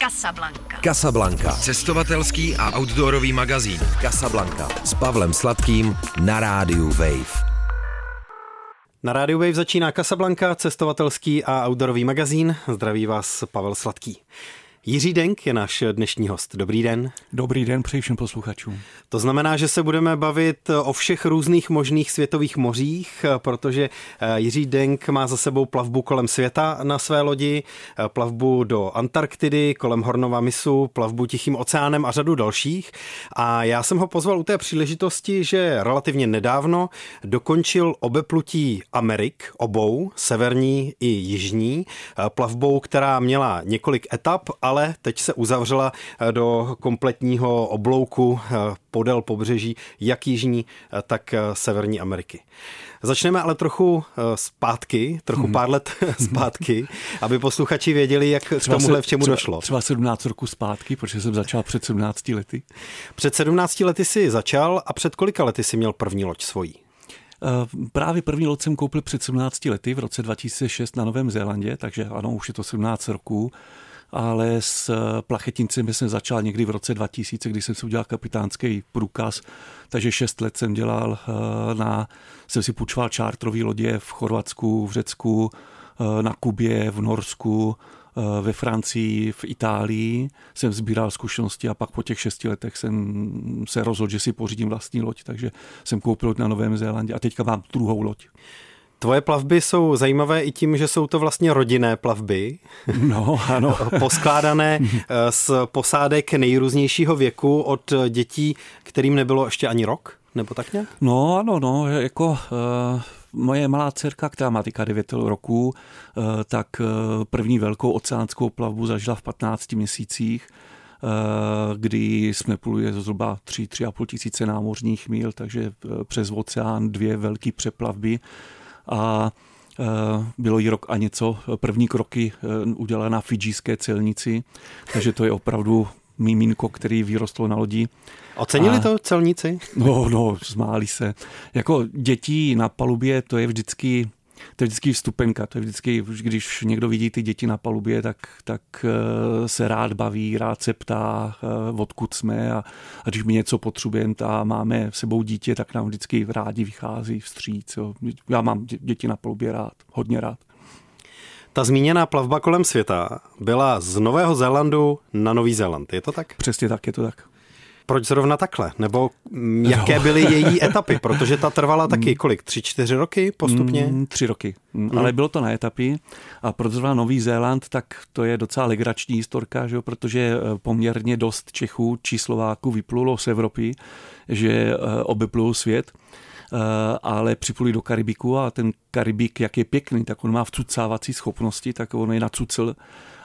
Casablanca. Casablanca. Cestovatelský a outdoorový magazín. Casablanca. S Pavlem Sladkým na rádiu Wave. Na rádiu Wave začíná Casablanca, cestovatelský a outdoorový magazín. Zdraví vás Pavel Sladký. Jiří Denk je náš dnešní host. Dobrý den. Dobrý den přeji všem posluchačům. To znamená, že se budeme bavit o všech různých možných světových mořích, protože eh, Jiří Denk má za sebou plavbu kolem světa na své lodi, eh, plavbu do Antarktidy, kolem Hornova misu, plavbu Tichým oceánem a řadu dalších. A já jsem ho pozval u té příležitosti, že relativně nedávno dokončil obeplutí Amerik, obou, severní i jižní, eh, plavbou, která měla několik etap ale teď se uzavřela eh, do kompletního oblouku eh, podél pobřeží jak jižní, eh, tak severní Ameriky. Začneme ale trochu zpátky, trochu hmm. pár let zpátky, aby posluchači věděli, jak třeba k tomuhle v čemu třeba, došlo. Třeba 17 roku zpátky, protože jsem začal před 17 lety. Před 17 lety si začal a před kolika lety si měl první loď svojí? Právě první loď jsem koupil před 17 lety v roce 2006 na Novém Zélandě, takže ano, už je to 17 roků ale s plachetnicemi jsem začal někdy v roce 2000, kdy jsem si udělal kapitánský průkaz, takže šest let jsem dělal eh, na, jsem si půjčoval čártrový lodě v Chorvatsku, v Řecku, eh, na Kubě, v Norsku, eh, ve Francii, v Itálii. Jsem sbíral zkušenosti a pak po těch šesti letech jsem se rozhodl, že si pořídím vlastní loď, takže jsem koupil loď na Novém Zélandě. A teďka mám druhou loď. Tvoje plavby jsou zajímavé i tím, že jsou to vlastně rodinné plavby. No, ano. Poskládané eh, z posádek nejrůznějšího věku od dětí, kterým nebylo ještě ani rok, nebo tak nějak? No, ano, no, jako uh, moje malá dcerka, která má teďka 9 roků, uh, tak první velkou oceánskou plavbu zažila v 15 měsících kdy jsme pluli zhruba 3-3,5 tisíce námořních mil, takže přes oceán dvě velké přeplavby a e, bylo jí rok a něco. První kroky e, udělala na fidžijské celnici, takže to je opravdu mimínko, který vyrostlo na lodi. Ocenili a, to celníci? No, no, zmáli se. Jako dětí na palubě to je vždycky to je vždycky vstupenka, to je vždycky, když někdo vidí ty děti na palubě, tak, tak eh, se rád baví, rád se ptá, eh, odkud jsme a, a když my něco potřebujeme a máme v sebou dítě, tak nám vždycky rádi vychází vstříc. Jo. Já mám děti na palubě rád, hodně rád. Ta zmíněná plavba kolem světa byla z Nového Zélandu na Nový Zéland, je to tak? Přesně tak, je to tak proč zrovna takhle? Nebo jaké no. byly její etapy? Protože ta trvala taky mm. kolik? Tři, čtyři roky postupně? Mm, tři roky. Mm. Ale bylo to na etapy. A proč zrovna Nový Zéland, tak to je docela legrační historka, že jo? protože eh, poměrně dost Čechů či Slováků vyplulo z Evropy, že eh, obeplují svět ale připluli do Karibiku a ten Karibik, jak je pěkný, tak on má vcucávací schopnosti, tak on je nacucil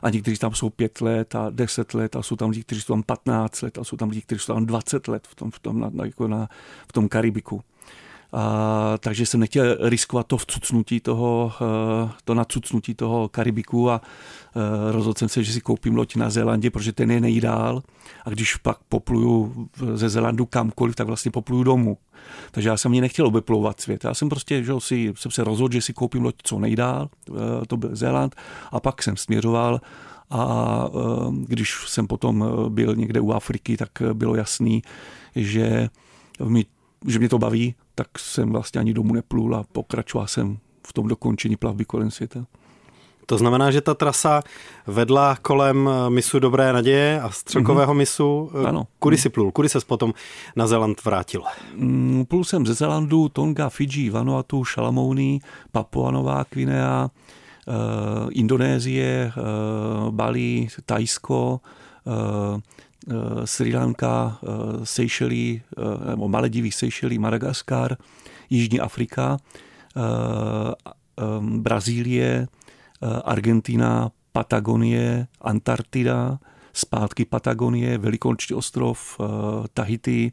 a někteří tam jsou pět let a deset let a jsou tam lidi, kteří jsou tam 15 let a jsou tam lidi, kteří jsou tam 20 let v tom, v tom, na, jako na, v tom Karibiku. A, takže jsem nechtěl riskovat to vcucnutí toho, eh, to nacucnutí toho Karibiku a eh, rozhodl jsem se, že si koupím loď na Zélandě, protože ten je nejdál a když pak popluju ze Zélandu kamkoliv, tak vlastně popluju domů. Takže já jsem mě nechtěl obeplouvat svět. Já jsem prostě, že si, jsem se rozhodl, že si koupím loď co nejdál, eh, to byl Zéland, a pak jsem směřoval a když jsem potom byl někde u Afriky, tak bylo jasný, že mi že mě to baví, tak jsem vlastně ani domů neplul a pokračoval jsem v tom dokončení plavby kolem světa. To znamená, že ta trasa vedla kolem misu Dobré naděje a střelkového mm-hmm. misu. Ano. Kudy si plul? Kudy se potom na Zeland vrátil? Mm, plul jsem ze Zelandu, Tonga, Fidži, Vanuatu, Šalamouny, Papua Nová Kvinea, uh, Indonésie, uh, Bali, Tajsko, Eh, Sri Lanka, eh, Seychely, eh, nebo Maledivy, Seychely, Madagaskar, Jižní Afrika, Brazílie, Argentina, Patagonie, Antarktida, zpátky Patagonie, Velikonoční ostrov, Tahiti,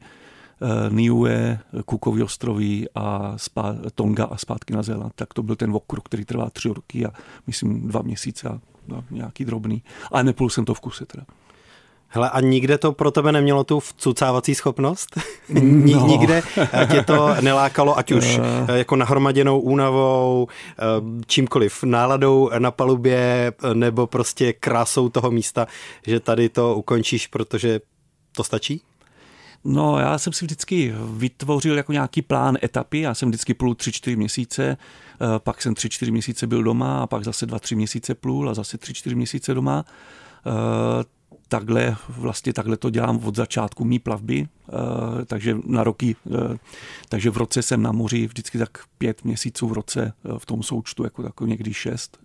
Niue, Kukovy ostrovy a spá, Tonga a zpátky na Zéland. Tak to byl ten okruh, který trvá tři roky a myslím dva měsíce a no, nějaký drobný. Ale nepůl jsem to v kuse teda. Hele, a nikde to pro tebe nemělo tu vcucávací schopnost? No. nikde tě to nelákalo, ať už uh. jako nahromaděnou únavou, eh, čímkoliv, náladou na palubě, nebo prostě krásou toho místa, že tady to ukončíš, protože to stačí? No, já jsem si vždycky vytvořil jako nějaký plán etapy. Já jsem vždycky plul 3-4 měsíce, pak jsem 3-4 měsíce byl doma a pak zase 2-3 měsíce plul a zase 3-4 měsíce doma takhle, vlastně takhle to dělám od začátku mý plavby, eh, takže na roky, eh, takže v roce jsem na moři vždycky tak pět měsíců v roce eh, v tom součtu, jako takový někdy šest.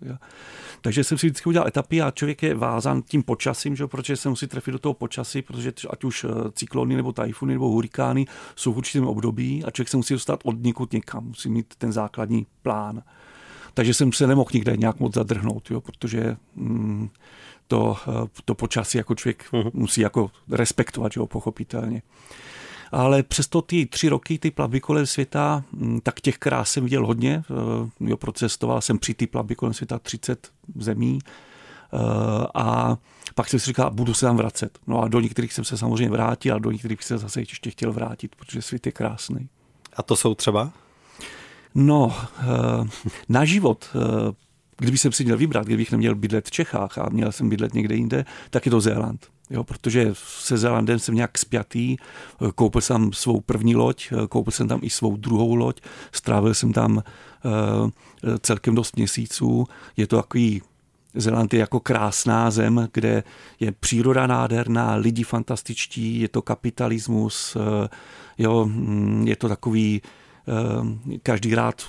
Takže jsem si vždycky udělal etapy a člověk je vázan tím počasím, že? protože se musí trefit do toho počasí, protože ať už cyklony nebo tajfuny nebo hurikány jsou v určitém období a člověk se musí dostat od někud někam, musí mít ten základní plán. Takže jsem se nemohl nikde nějak moc zadrhnout, jo, protože mm, to, eh, to počasí jako člověk uh-huh. musí jako respektovat, jo, pochopitelně. Ale přesto ty tři roky, ty plavby kolem světa, hm, tak těch krás jsem viděl hodně. Eh, jo, procestoval jsem při ty plavby kolem světa 30 zemí eh, a pak jsem si říkal, budu se tam vracet. No a do některých jsem se samozřejmě vrátil a do některých se zase ještě chtěl vrátit, protože svět je krásný. A to jsou třeba? No, na život kdyby jsem si měl vybrat, kdybych neměl bydlet v Čechách a měl jsem bydlet někde jinde, tak je to Zéland. Jo, protože se Zélandem jsem nějak spjatý, koupil jsem svou první loď, koupil jsem tam i svou druhou loď, strávil jsem tam celkem dost měsíců. Je to takový Zéland je jako krásná zem, kde je příroda nádherná, lidi fantastičtí, je to kapitalismus, eh, jo, mm, je to takový Eh, každý rád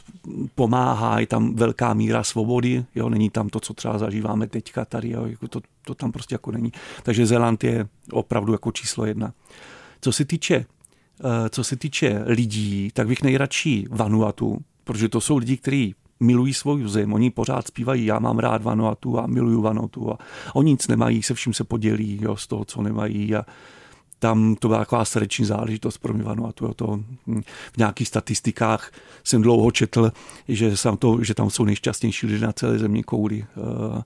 pomáhá, je tam velká míra svobody, jo, není tam to, co třeba zažíváme teďka tady, jo, jako to, to tam prostě jako není. Takže Zéland je opravdu jako číslo jedna. Co se týče, eh, co se týče lidí, tak bych nejradši Vanuatu, protože to jsou lidi, kteří milují svou zem, oni pořád zpívají, já mám rád Vanuatu a miluju Vanuatu a oni nic nemají, se vším se podělí jo, z toho, co nemají a tam to byla taková srdeční záležitost pro mě Vanuatu. Jo, to, hm, v nějakých statistikách jsem dlouho četl, že, jsem to, že tam jsou nejšťastnější lidé na celé země kouli. Uh, uh,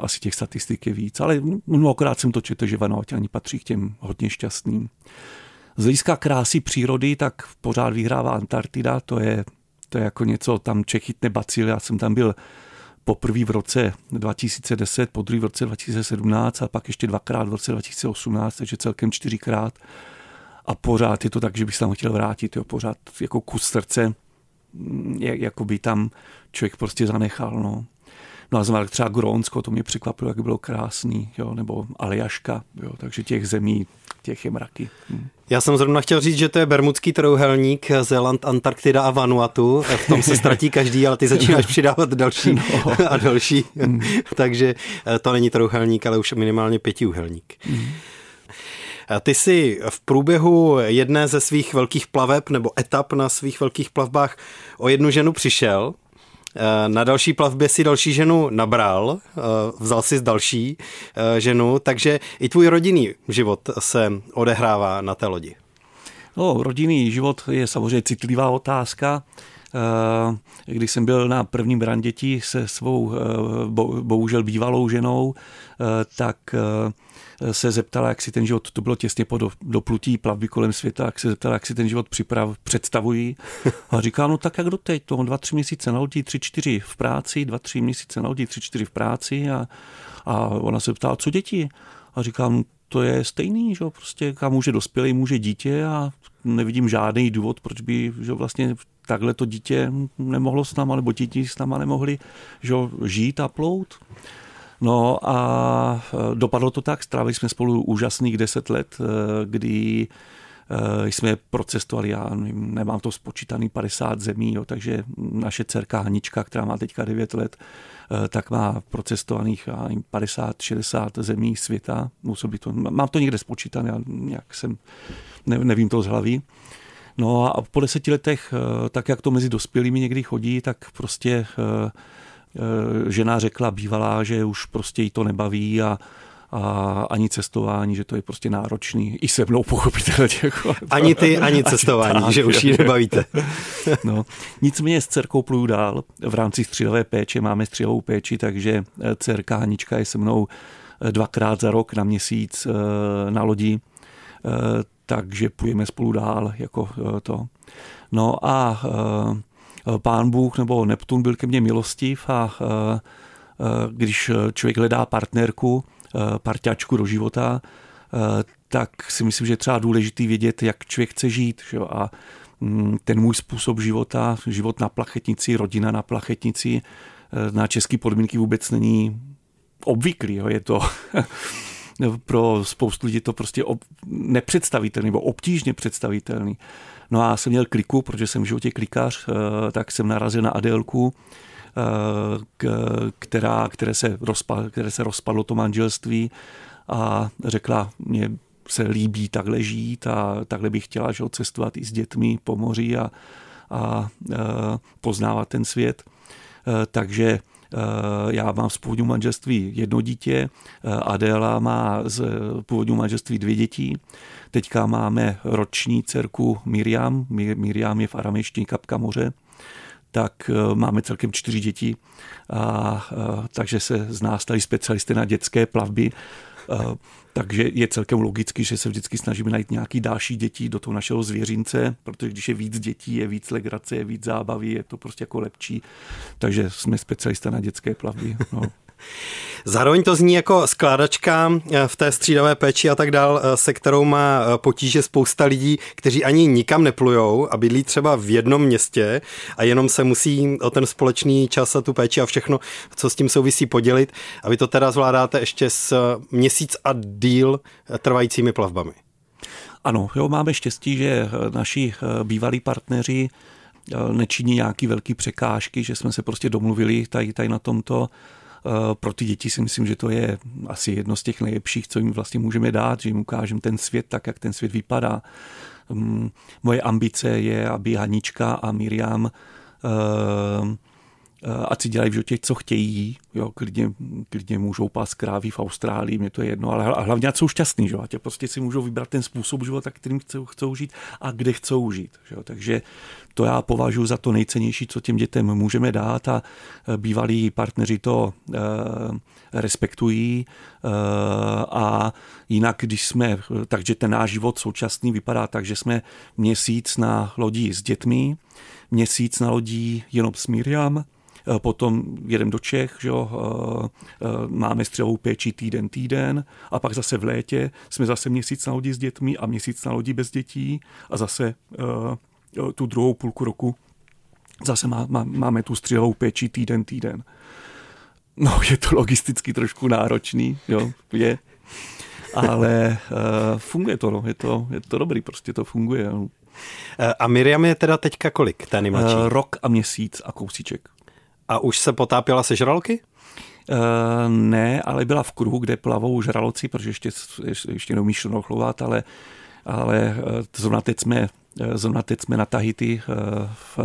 asi těch statistik je víc, ale mnohokrát jsem to četl, že ani patří k těm hodně šťastným. Z hlediska krásy přírody, tak pořád vyhrává Antarktida, to je, to je jako něco, tam Čech chytne bacil, já jsem tam byl poprvé v roce 2010, po druhý v roce 2017 a pak ještě dvakrát v roce 2018, takže celkem čtyřikrát. A pořád je to tak, že bych se tam chtěl vrátit, jo, pořád jako kus srdce, mm, jako by tam člověk prostě zanechal. No. No a znamená třeba Grónsko, to mě překvapilo, jak bylo krásný, jo, nebo Aljaška, jo, takže těch zemí, těch je mraky. Hm. Já jsem zrovna chtěl říct, že to je bermudský trouhelník, Zéland, Antarktida a Vanuatu. V tom se ztratí každý, ale ty začínáš přidávat další no. a další. Mm. Takže eh, to není trouhelník, ale už minimálně pětiúhelník. Mm. Ty jsi v průběhu jedné ze svých velkých plaveb nebo etap na svých velkých plavbách o jednu ženu přišel, Eh, na další plavbě si další ženu nabral, eh, vzal si další eh, ženu, takže i tvůj rodinný život se odehrává na té lodi. No, rodinný život je samozřejmě citlivá otázka. Když jsem byl na prvním branděti se svou bohužel bývalou ženou, tak se zeptala, jak si ten život, to bylo těsně po doplutí plavby kolem světa, jak se zeptala, jak si ten život připrav, představují. A říkám, no tak jak doteď, to dva, tři měsíce na lodi, tři, čtyři v práci, dva, tři měsíce na lodi, tři, čtyři v práci a, a ona se ptala, co děti? A říkám, to je stejný, že prostě kam může dospělý, může dítě a nevidím žádný důvod, proč by že vlastně takhle to dítě nemohlo s náma, nebo děti s náma nemohli že žít a plout. No a e, dopadlo to tak, strávili jsme spolu úžasných deset let, e, kdy e, jsme procestovali, já nemám to spočítaný 50 zemí, jo, takže naše dcerka Hanička, která má teďka 9 let, tak má procestovaných 50-60 zemí světa. By to, mám to někde spočítané, já nějak jsem, ne, nevím to z hlavy. No a po deseti letech, tak jak to mezi dospělými někdy chodí, tak prostě Eh, žena řekla bývalá, že už prostě jí to nebaví a, a ani cestování, že to je prostě náročný. I se mnou pochopitelně. Jako, ani ty, ani cestování, tak, že už ji nebavíte. no. Nicméně s dcerkou pluju dál. V rámci střídavé péče máme střídavou péči, takže eh, dcerka Hanička je se mnou dvakrát za rok na měsíc na lodi, takže půjdeme spolu dál jako to. No a pán Bůh nebo Neptun byl ke mně milostiv a když člověk hledá partnerku, parťáčku do života, tak si myslím, že je třeba důležitý vědět, jak člověk chce žít. Že? A mm, ten můj způsob života, život na plachetnici, rodina na plachetnici, eh, na české podmínky vůbec není obvyklý. Jo? Je to pro spoustu lidí to prostě ob, nepředstavitelný nebo obtížně představitelný. No a jsem měl kliku, protože jsem v životě klikař, eh, tak jsem narazil na Adélku, eh, která, které, se rozpadlo, které se rozpadlo to manželství a řekla, mě se líbí takhle žít a takhle bych chtěla že cestovat i s dětmi po moři a, a, a poznávat ten svět. Takže já mám z původního manželství jedno dítě, e, Adéla má z původního manželství dvě děti. Teďka máme roční dcerku Miriam. Miriam je v aramejštině kapka moře tak máme celkem čtyři děti, a, a, takže se z nás stali specialisty na dětské plavby Eh, takže je celkem logicky, že se vždycky snažíme najít nějaký další děti do toho našeho zvěřince, protože když je víc dětí, je víc legrace, je víc zábavy, je to prostě jako lepší. Takže jsme specialista na dětské plavby. No. Zároveň to zní jako skládačka eh, v té střídavé péči a tak dál, eh, se kterou má eh, potíže spousta lidí, kteří ani nikam neplujou a bydlí třeba v jednom městě a jenom se musí o ten společný čas a tu péči a všechno, co s tím souvisí, podělit. A vy to teda zvládáte ještě s měsíc a díl trvajícími plavbami. Ano, jo, máme štěstí, že naši bývalí partneři nečiní nějaký velký překážky, že jsme se prostě domluvili tady, tady na tomto pro ty děti si myslím, že to je asi jedno z těch nejlepších, co jim vlastně můžeme dát, že jim ukážeme ten svět tak, jak ten svět vypadá. Mm, moje ambice je, aby Hanička a Miriam eh, eh, ať si dělají v životě, co chtějí, jo, klidně, klidně můžou pás krávy v Austrálii, mě to je jedno, ale hlavně ať jsou šťastný, že? ať prostě si můžou vybrat ten způsob života, kterým chcou, chcou žít a kde chcou žít. Že? Takže to já považuji za to nejcennější, co těm dětem můžeme dát a e, bývalí partneři to e, respektují e, a jinak, když jsme, takže ten náš život současný vypadá tak, že jsme měsíc na lodi s dětmi, měsíc na lodí jenom s Miriam, potom jedem do Čech, že jo, máme střevou péči týden, týden a pak zase v létě jsme zase měsíc na lodi s dětmi a měsíc na lodi bez dětí a zase tu druhou půlku roku zase má, má, máme tu střihovou péči týden, týden. No, je to logisticky trošku náročný, jo, je. Ale uh, funguje to, no. je to, je to dobrý, prostě to funguje. No. Eh, a Miriam je teda teďka kolik, ten nejmladší? Uh, rok a měsíc a kousíček. A už se potápěla se žraloky? Uh, ne, ale byla v kruhu, kde plavou žraloci, protože ještě, ještě neumí šnorchlovat, ale, ale zrovna teď jsme Eh, zrovna teď jsme na Tahiti eh, v,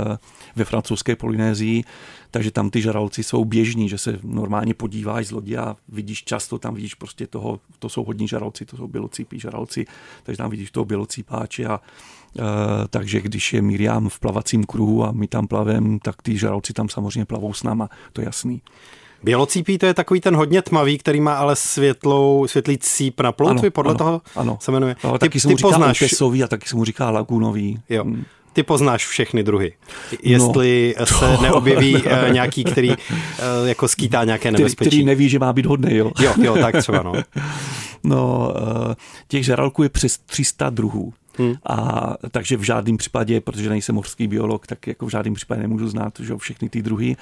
ve francouzské Polynézii, takže tam ty žraloci jsou běžní, že se normálně podíváš z lodi a vidíš často, tam vidíš prostě toho, to jsou hodní žraloci, to jsou bělocípí žraloci, takže tam vidíš toho bělocípáče a takže když je Miriam v plavacím kruhu a my tam plavem, tak ty žraloci tam samozřejmě plavou s náma, to je jasný. Bělocípí to je takový ten hodně tmavý, který má ale světlou, světlý cíp na ploutvi, ano, podle ano, toho ano. se jmenuje. No, ty, taky se mu říká poznáš... a taky se mu říká lagunový. Jo. Hmm. Ty poznáš všechny druhy. Jestli no, se to... neobjeví uh, nějaký, který uh, jako skýtá nějaké nebezpečí. Který, který neví, že má být hodný, jo. Jo, jo, tak třeba, no. no, těch žralků je přes 300 druhů. Hmm. A takže v žádném případě, protože nejsem mořský biolog, tak jako v žádném případě nemůžu znát že všechny ty druhy.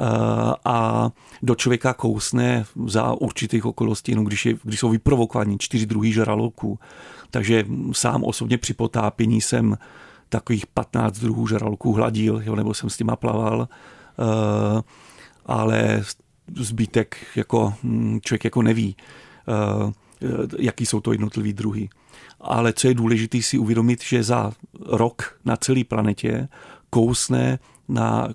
Eh, a do člověka kousne za určitých okolností, no když, je, když jsou vyprovokovaní čtyři druhý žraloků. Takže sám osobně při potápění jsem takových 15 druhů žraloků hladil, jo, nebo jsem s těma plaval, eh, ale zbytek jako hm, člověk jako neví, eh, jaký jsou to jednotlivý druhy. Ale co je důležité si uvědomit, že za rok na celé planetě kousne na,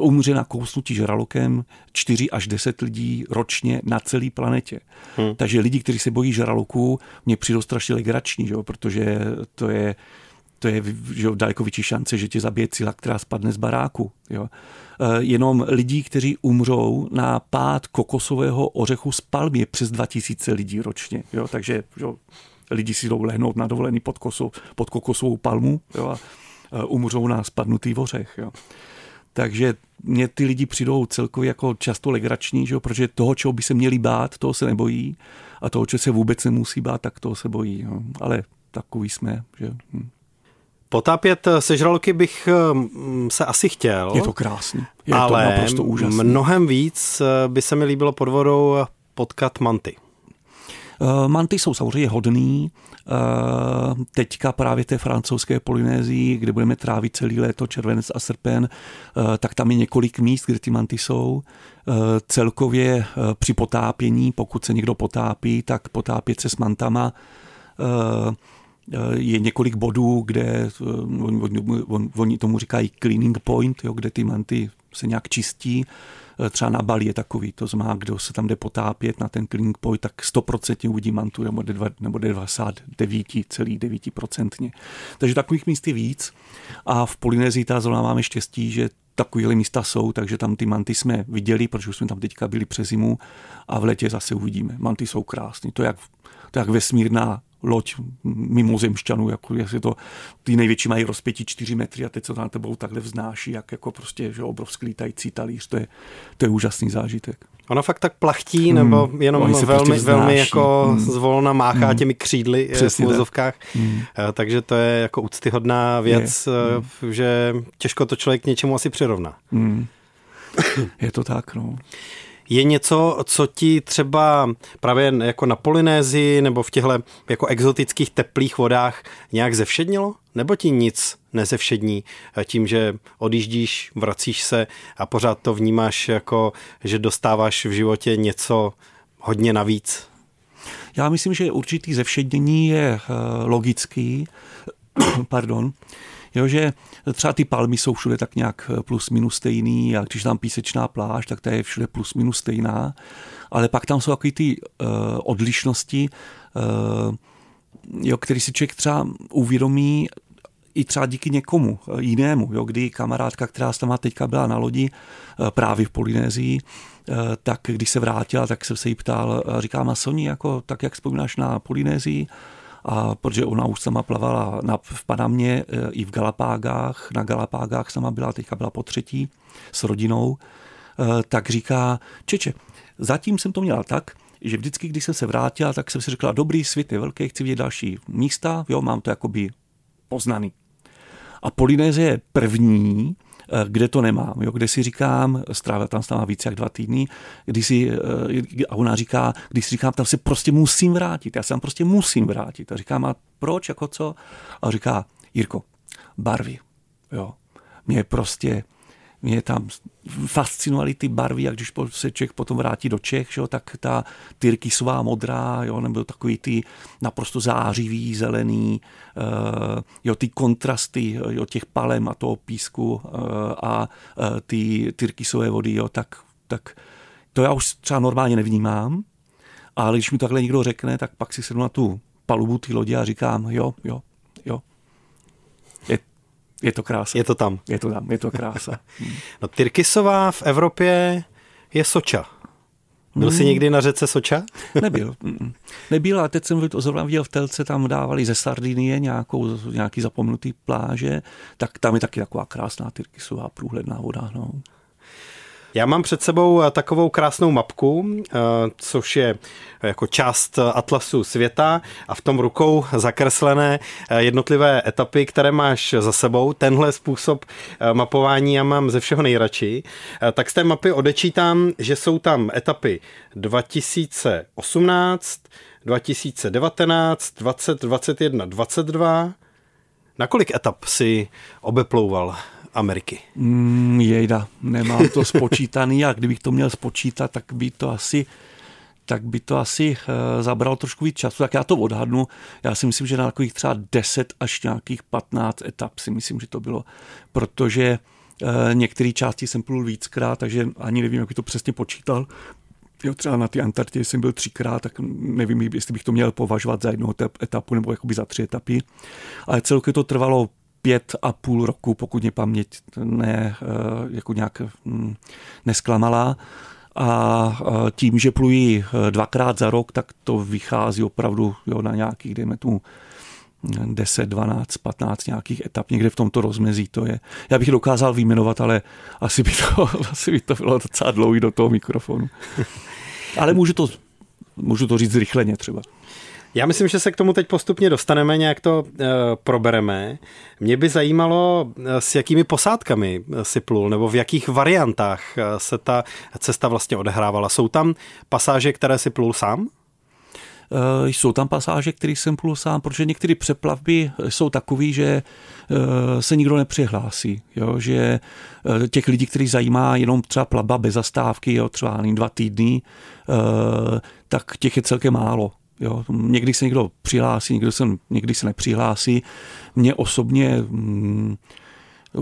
umře na kousnutí žralokem 4 až 10 lidí ročně na celé planetě. Hmm. Takže lidi, kteří se bojí žraloků, mě přijdou strašně legrační, že? protože to je to je že, daleko větší šance, že tě zabije cíla, která spadne z baráku. Jo. E, jenom lidí, kteří umřou na pád kokosového ořechu z palmy přes 2000 lidí ročně. Jo. Takže že, lidi si jdou lehnout na dovolený pod, kosu, pod kokosovou palmu jo, a e, umřou na spadnutý ořech. Jo. Takže mě ty lidi přijdou celkově jako často legrační, že protože toho, čeho by se měli bát, toho se nebojí a toho, čeho se vůbec nemusí bát, tak toho se bojí. Jo. Ale takový jsme. Že? Hm. Potápět sežraloky bych hm, se asi chtěl. Je to krásný. Je ale to naprosto úžasný. mnohem víc eh, by se mi líbilo pod vodou potkat manty. Uh, manty jsou samozřejmě hodný. Uh, teďka právě té francouzské Polynézii, kde budeme trávit celý léto, červenec a srpen, uh, tak tam je několik míst, kde ty manty jsou. Celkově při potápění, pokud se někdo potápí, tak potápět se s mantama je několik bodů, kde oni, oni, oni tomu říkají cleaning point, jo, kde ty manty se nějak čistí Eh, třeba na Bali je takový, to znamená, kdo se tam jde potápět na ten cleaning point, tak 100% uvidí mantu nebo 99,9%. Takže takových míst je víc a v Polynézii ta zóna máme štěstí, že takovéhle místa jsou, takže tam ty manty jsme viděli, protože jsme tam teďka byli přes zimu a v létě zase uvidíme. Manty jsou krásné. To jak, to jak vesmírná loď mimozemšťanů, jako jestli to, ty největší mají rozpětí 4 metry a teď co na tebou takhle vznáší, jak jako prostě, že obrovský lítající talíř, to je, to je úžasný zážitek. Ona fakt tak plachtí, hmm. nebo jenom velmi, prostě velmi jako hmm. zvolna máchá hmm. těmi křídly eh, Přesně v úzovkách. Hmm. Eh, takže to je jako úctyhodná věc, je. Hmm. že těžko to člověk k něčemu asi přirovná. Hmm. Je to tak, no. Je něco, co ti třeba právě jako na Polynézii nebo v těchto jako exotických teplých vodách nějak zevšednilo? Nebo ti nic nezevšední tím, že odjíždíš, vracíš se a pořád to vnímáš jako, že dostáváš v životě něco hodně navíc? Já myslím, že určitý zevšednění je eh, logický. Pardon Jo, že třeba ty palmy jsou všude tak nějak plus minus stejný a když tam písečná pláž, tak ta je všude plus minus stejná. Ale pak tam jsou takové ty uh, odlišnosti, uh, jo, který si člověk třeba uvědomí i třeba díky někomu jinému, jo, kdy kamarádka, která tam teďka byla na lodi právě v Polynézii, tak když se vrátila, tak jsem se jí ptal, říká Masoni, jako, tak jak vzpomínáš na Polynézii? A protože ona už sama plavala na, v Panamě e, i v Galapágách, na Galapágách sama byla, teďka byla po třetí s rodinou, e, tak říká, Čeče, zatím jsem to měla tak, že vždycky, když jsem se vrátila, tak jsem si řekla, dobrý, svět je velký, chci vidět další místa, jo, mám to jakoby poznaný. A Polynézie je první, kde to nemám, jo, kde si říkám, strávil tam s náma více jak dva týdny, kdy si, eh, a ona říká, když si říkám, tam se prostě musím vrátit, já se tam prostě musím vrátit. A říkám, a proč, jako co? A říká, Jirko, barvy, jo, mě prostě mě tam fascinovaly ty barvy, a když se člověk potom vrátí do Čech, že jo, tak ta tyrkysová modrá, jo, nebo takový ty naprosto zářivý, zelený, uh, jo, ty kontrasty jo, těch palem a toho písku uh, a uh, ty tyrkysové vody, jo, tak, tak to já už třeba normálně nevnímám, ale když mi takhle někdo řekne, tak pak si sednu na tu palubu ty lodi a říkám, jo, jo, jo, je to krása. Je to tam. Je to tam, je to krása. no Tyrkisová v Evropě je Soča. Byl jsi hmm. někdy na řece Soča? Nebyl. Nebyl a teď jsem to zrovna viděl v Telce, tam dávali ze Sardinie nějakou, nějaký zapomenutý pláže, tak tam je taky taková krásná tyrkisová průhledná voda. No. Já mám před sebou eh, takovou krásnou mapku, eh, což je eh, jako část atlasu světa a v tom rukou zakreslené jednotlivé etapy, které máš za sebou. Tenhle způsob mapování já mám ze všeho nejradši. Tak z té mapy odečítám, že jsou tam etapy 2018, 2019, 20, 21, 22. Na kolik etap si obeplouval Ameriky? Mm, jejda, nemám to spočítaný a kdybych to měl spočítat, tak by to asi tak by to asi uh, zabralo trošku víc času, tak já to odhadnu. Já si myslím, že na takových třeba 10 až nějakých 15 etap si myslím, že to bylo, protože uh, některé části jsem plul víckrát, takže ani nevím, jak by to přesně počítal. Jo, třeba na ty Antarktidě jsem byl třikrát, tak nevím, jestli bych to měl považovat za jednu etapu nebo jakoby za tři etapy. Ale celkově to trvalo pět a půl roku, pokud mě paměť ne, eh, jako nějak hm, nesklamala. A eh, tím, že plují eh, dvakrát za rok, tak to vychází opravdu jo, na nějakých, dejme tu 10, 12, 15 nějakých etap, někde v tomto rozmezí to je. Já bych dokázal vyjmenovat, ale asi by to, asi by to bylo docela dlouhý do toho mikrofonu. Ale můžu to, můžu to říct zrychleně třeba. Já myslím, že se k tomu teď postupně dostaneme, nějak to e, probereme. Mě by zajímalo, eh, s jakými posádkami si plul, nebo v jakých variantách se ta cesta vlastně odehrávala. Jsou tam pasáže, které si plul sám? Eh, jsou tam pasáže, které jsem plul sám, protože některé přeplavby jsou takové, že eh, se nikdo nepřihlásí, jo? že eh, těch lidí, kteří zajímá jenom třeba plavba bez zastávky, jo? třeba dva týdny, tak těch je celkem málo. Jo, někdy se někdo přihlásí, někdo se, někdy se nepřihlásí. Mně osobně mm,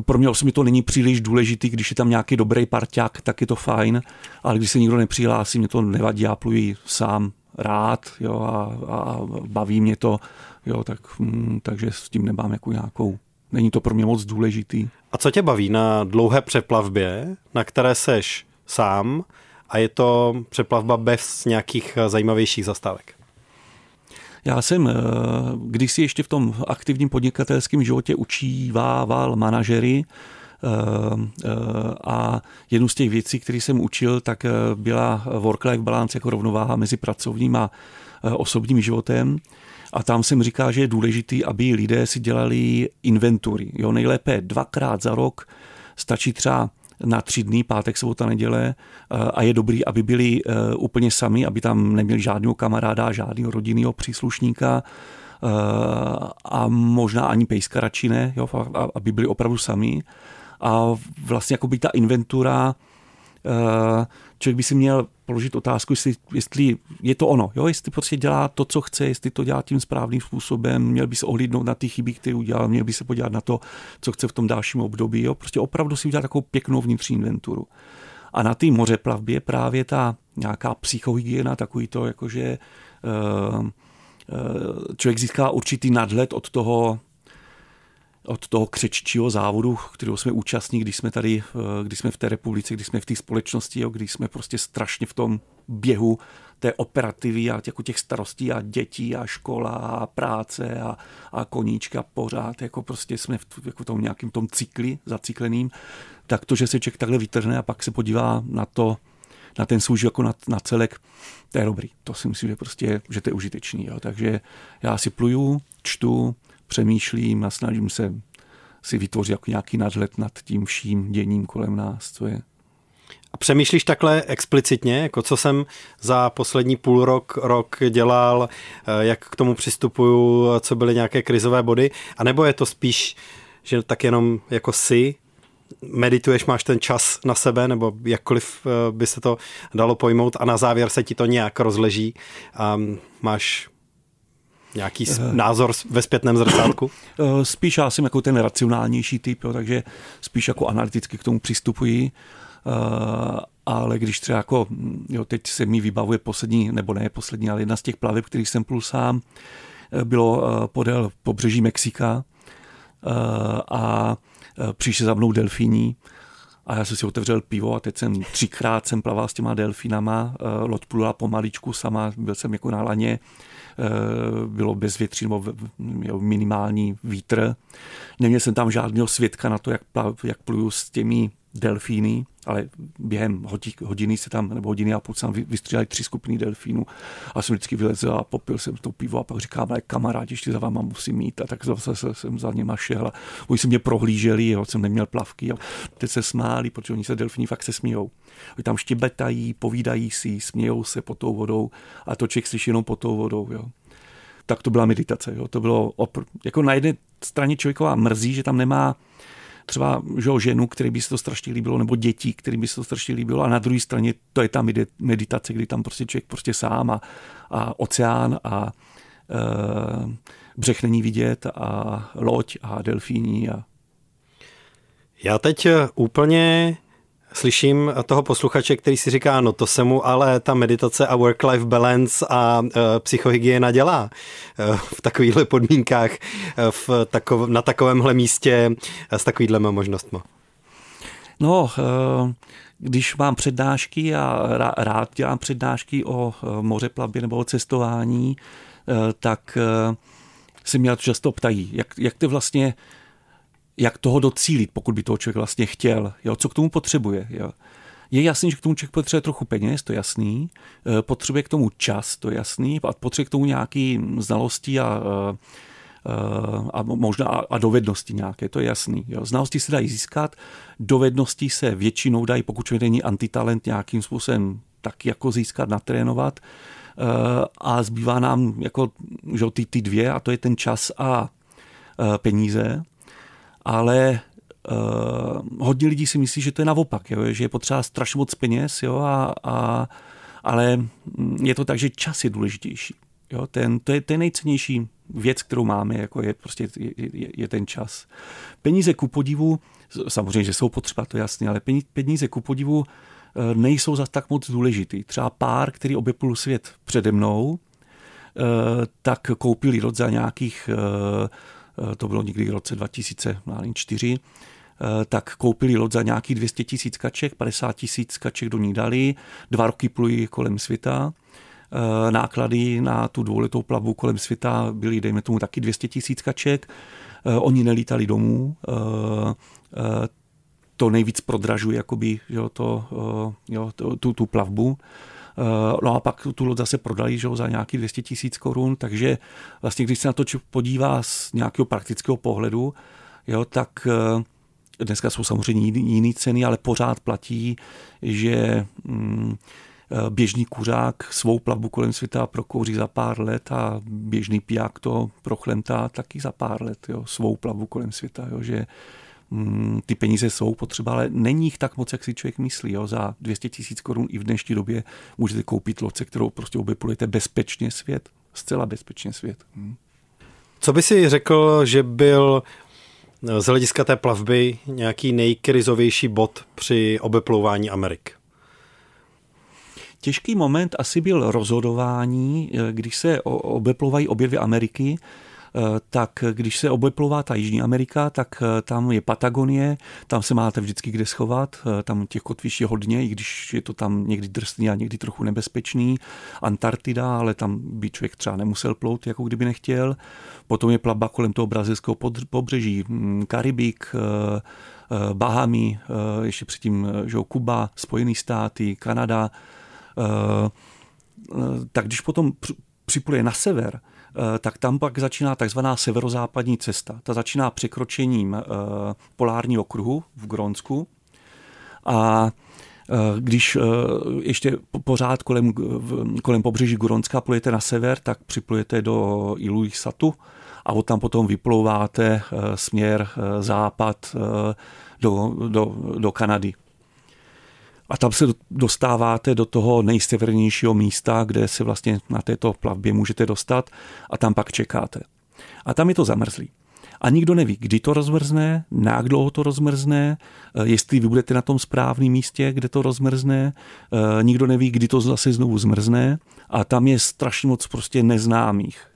pro mě osobně to není příliš důležitý, když je tam nějaký dobrý parťák, tak je to fajn, ale když se nikdo nepřihlásí, mě to nevadí, já pluji sám rád jo, a, a baví mě to, jo, tak, hm, takže s tím nemám jako nějakou, není to pro mě moc důležitý. A co tě baví na dlouhé přeplavbě, na které seš sám a je to přeplavba bez nějakých zajímavějších zastávek? Já jsem eh, když si ještě v tom aktivním podnikatelském životě učívával manažery, Eh, eh, a jednu z těch věcí, které jsem učil, tak byla work-life balance jako rovnováha mezi pracovním a osobním životem. A tam jsem říkal, že je důležitý, aby lidé si dělali inventury. Jo, nejlépe dvakrát za rok, stačí třeba na tři dny, pátek, sobota, neděle a je dobrý, aby byli úplně sami, aby tam neměli žádného kamaráda, žádného rodinného příslušníka a možná ani pejska radši ne, jo, aby byli opravdu sami. A vlastně jako by ta inventura eh, člověk by si měl položit otázku, jestli, jestli je to ono, jo? jestli prostě dělá to, co chce, jestli to dělá tím správným způsobem, měl by se ohlídnout na ty chyby, které udělal, měl by se podívat na to, co chce v tom dalším období, jo? prostě opravdu si udělat takovou pěknou vnitřní inventuru. A na té mořeplavbě právě ta nějaká psychohygiena, takový to, jakože uh, člověk získá určitý nadhled od toho, od toho křeččího závodu, kterého jsme účastní, když jsme tady, eh, když jsme v té republice, když jsme v té společnosti, jo, když jsme prostě strašně v tom běhu té operativy a jako těch starostí a dětí a škola a práce a, a koníčka pořád, jako prostě jsme v jako tom nějakým tom cykli zacykleným, tak to, že se člověk takhle vytrhne a pak se podívá na to, na ten svůj jako na, na celek, to je dobrý. To si myslím, že prostě, že to je užitečný. Jo. Takže já si pluju, čtu, přemýšlím a snažím se si vytvořit jako nějaký nadhled nad tím vším děním kolem nás, co je. A přemýšlíš takhle explicitně, jako co jsem za poslední půl rok, rok dělal, eh, jak k tomu přistupuju, co byly nějaké krizové body, a nebo je to spíš, že tak jenom jako si medituješ, máš ten čas na sebe, nebo jakkoliv eh, by se to dalo pojmout a na závěr se ti to nějak rozleží a máš Nějaký uh, názor ve zpětném zrcátku? Uh, spíš já jsem jako ten racionálnější typ, jo, takže spíš jako analyticky k tomu přistupuji. Uh, ale když třeba jako, jo, teď se mi vybavuje poslední, nebo ne poslední, ale jedna z těch plaveb, který jsem plul sám, bylo podél pobřeží Mexika a přišli za mnou delfíní a já jsem si otevřel pivo a teď jsem třikrát jsem plaval s těma delfínama, loď plula pomaličku sama, byl jsem jako na laně, Eh, bylo bezvětří nebo minimální vítr. Neměl jsem tam žádného svědka na to, jak, plav, jak pluju s těmi delfíny, ale během hodiny se tam, nebo hodiny a půl tam vystříleli tři skupiny delfínů a jsem vždycky vylezl a popil jsem to pivo a pak říkám, ale kamarádi, ještě za váma musím mít a tak zase jsem za něma šel a oni se mě prohlíželi, jo, jsem neměl plavky a teď se smáli, protože oni se delfíni fakt se smějou. Oni tam štěbetají, povídají si, smějou se pod tou vodou a to člověk slyší jenom pod tou vodou, jo tak to byla meditace. Jo. To bylo opr- jako na jedné straně člověková mrzí, že tam nemá třeba že ženu, který by se to strašně líbilo, nebo děti, který by se to strašně líbilo a na druhé straně to je ta meditace, kdy tam prostě člověk prostě sám a, a oceán a e, břeh není vidět a loď a delfíní. A... Já teď úplně Slyším toho posluchače, který si říká, no to se mu ale ta meditace a work-life balance a e, psychohygiena dělá e, v takovýchhle podmínkách, e, v takov, na takovémhle místě e, s takovýhle možnostmi. No, e, když mám přednášky a rád dělám přednášky o mořeplavbě nebo o cestování, tak se mě často ptají, jak, jak ty vlastně jak toho docílit, pokud by toho člověk vlastně chtěl, jo, co k tomu potřebuje. Jo. Je jasný, že k tomu člověk potřebuje trochu peněz, to je jasný, e, potřebuje k tomu čas, to je jasný, a potřebuje k tomu nějaký znalosti a, e, e, a možná a dovednosti nějaké, to je jasný. Jo. Znalosti se dají získat, dovednosti se většinou dají, pokud člověk není antitalent, nějakým způsobem tak jako získat, natrénovat a zbývá nám jako že ty, ty dvě a to je ten čas a peníze ale uh, hodně lidí si myslí, že to je naopak, jo, že je potřeba strašně moc peněz, jo, a, a, ale je to tak, že čas je důležitější. Jo, ten, to, je, to je nejcennější věc, kterou máme, jako je prostě je, je ten čas. Peníze ku podivu, samozřejmě, že jsou potřeba, to je jasné, ale peníze ku podivu eh, nejsou zas tak moc důležitý. Třeba pár, který objeplul svět přede mnou, eh, tak koupili rod za nějakých to bylo někdy v roce 2004, eh, tak koupili loď za nějaký 200 tisíc kaček, 50 tisíc kaček do ní dali, dva roky plují kolem světa, eh, náklady na tu dvouletou plavbu kolem světa byly, dejme tomu, taky 200 tisíc kaček, oni nelítali domů, to nejvíc prodražuje jakoby, jo, to, jo, tu, tu plavbu. Eh, no a pak tu loď zase prodali že, za nějaký 200 tisíc korun, takže vlastně když se na to podívá z nějakého praktického pohledu, jo, tak eh, dneska jsou samozřejmě jiné ceny, ale pořád platí, že mm, eh, běžný kuřák svou plavbu kolem světa prokouří za pár let a běžný piják to prochlemtá taky za pár let, jo, svou plavbu kolem světa, jo, že Mm, ty peníze jsou potřeba, ale není jich tak moc, jak si člověk myslí. Jo. Za 200 tisíc korun i v dnešní době můžete koupit loce, kterou prostě oběplujete bezpečně svět. Zcela bezpečně svět. Hmm. Co by si řekl, že byl eh, z hlediska té plavby nějaký nejkrizovější bod při obeplouvání Amerik? Těžký moment asi byl rozhodování, eh, když se obeplouvají obě dvě Ameriky, tak když se obleplová ta Jižní Amerika, tak eh, tam je Patagonie, tam se máte vždycky kde schovat, eh, tam těch kotvišť je hodně, i když je to tam někdy drsný a někdy trochu nebezpečný. Antarktida, ale tam by člověk třeba nemusel plout, jako kdyby nechtěl. Potom je plavba kolem toho brazilského pobřeží, hm, Karibik, Bahamy, ještě předtím že Kuba, Spojené státy, Kanada. Tak když potom připluje na sever, Eh, tak tam pak začíná takzvaná severozápadní cesta. Ta začíná překročením eh, polárního kruhu v Grónsku a eh, když ještě pořád kolem, kolem pobřeží Gronska plujete na sever, tak připlujete do Iluisatu a od tam potom vyplouváte směr západ do, do, do Kanady a tam se dostáváte do toho nejsevernějšího místa, kde se vlastně na této plavbě můžete dostat a tam pak čekáte. A tam je to zamrzlý. A nikdo neví, kdy to rozmrzne, jak dlouho to rozmrzne, eh, jestli vy budete na tom správném místě, kde to rozmrzne, eh, nikdo neví, kdy to zase znovu zmrzne a tam je strašně moc prostě neznámých.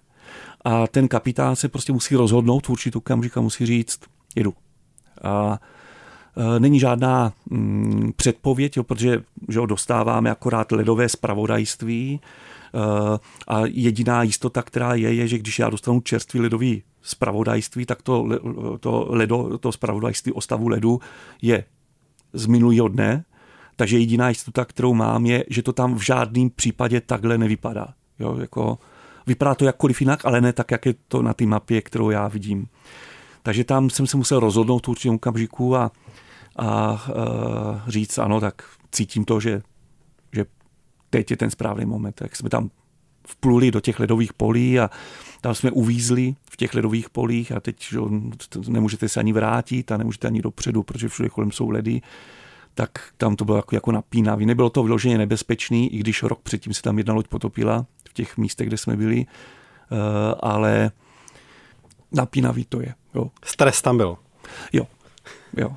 A ten kapitán se prostě musí rozhodnout v určitou okamžik musí říct, jedu. A není žádná mm, předpověď, jo, protože že ho dostáváme akorát ledové zpravodajství eh, a jediná jistota, která je, je, že když já dostanu čerstvý ledový zpravodajství, tak to, to, ledo, to zpravodajství o stavu ledu je z minulého dne, takže jediná jistota, kterou mám, je, že to tam v žádném případě takhle nevypadá. Jo, jako, vypadá to jakkoliv jinak, ale ne tak, jak je to na té mapě, kterou já vidím. Takže tam jsem se musel rozhodnout v určitém okamžiku a a uh, říct ano, tak cítím to, že, že teď je ten správný moment. Jak jsme tam vpluli do těch ledových polí a tam jsme uvízli v těch ledových polích a teď že, nemůžete se ani vrátit a nemůžete ani dopředu, protože všude kolem jsou ledy, tak tam to bylo jako, jako napínavý. Nebylo to vyloženě nebezpečný, i když rok předtím se tam jedna loď potopila v těch místech, kde jsme byli, uh, ale napínavý to je. Jo. Stres tam byl. Jo, jo.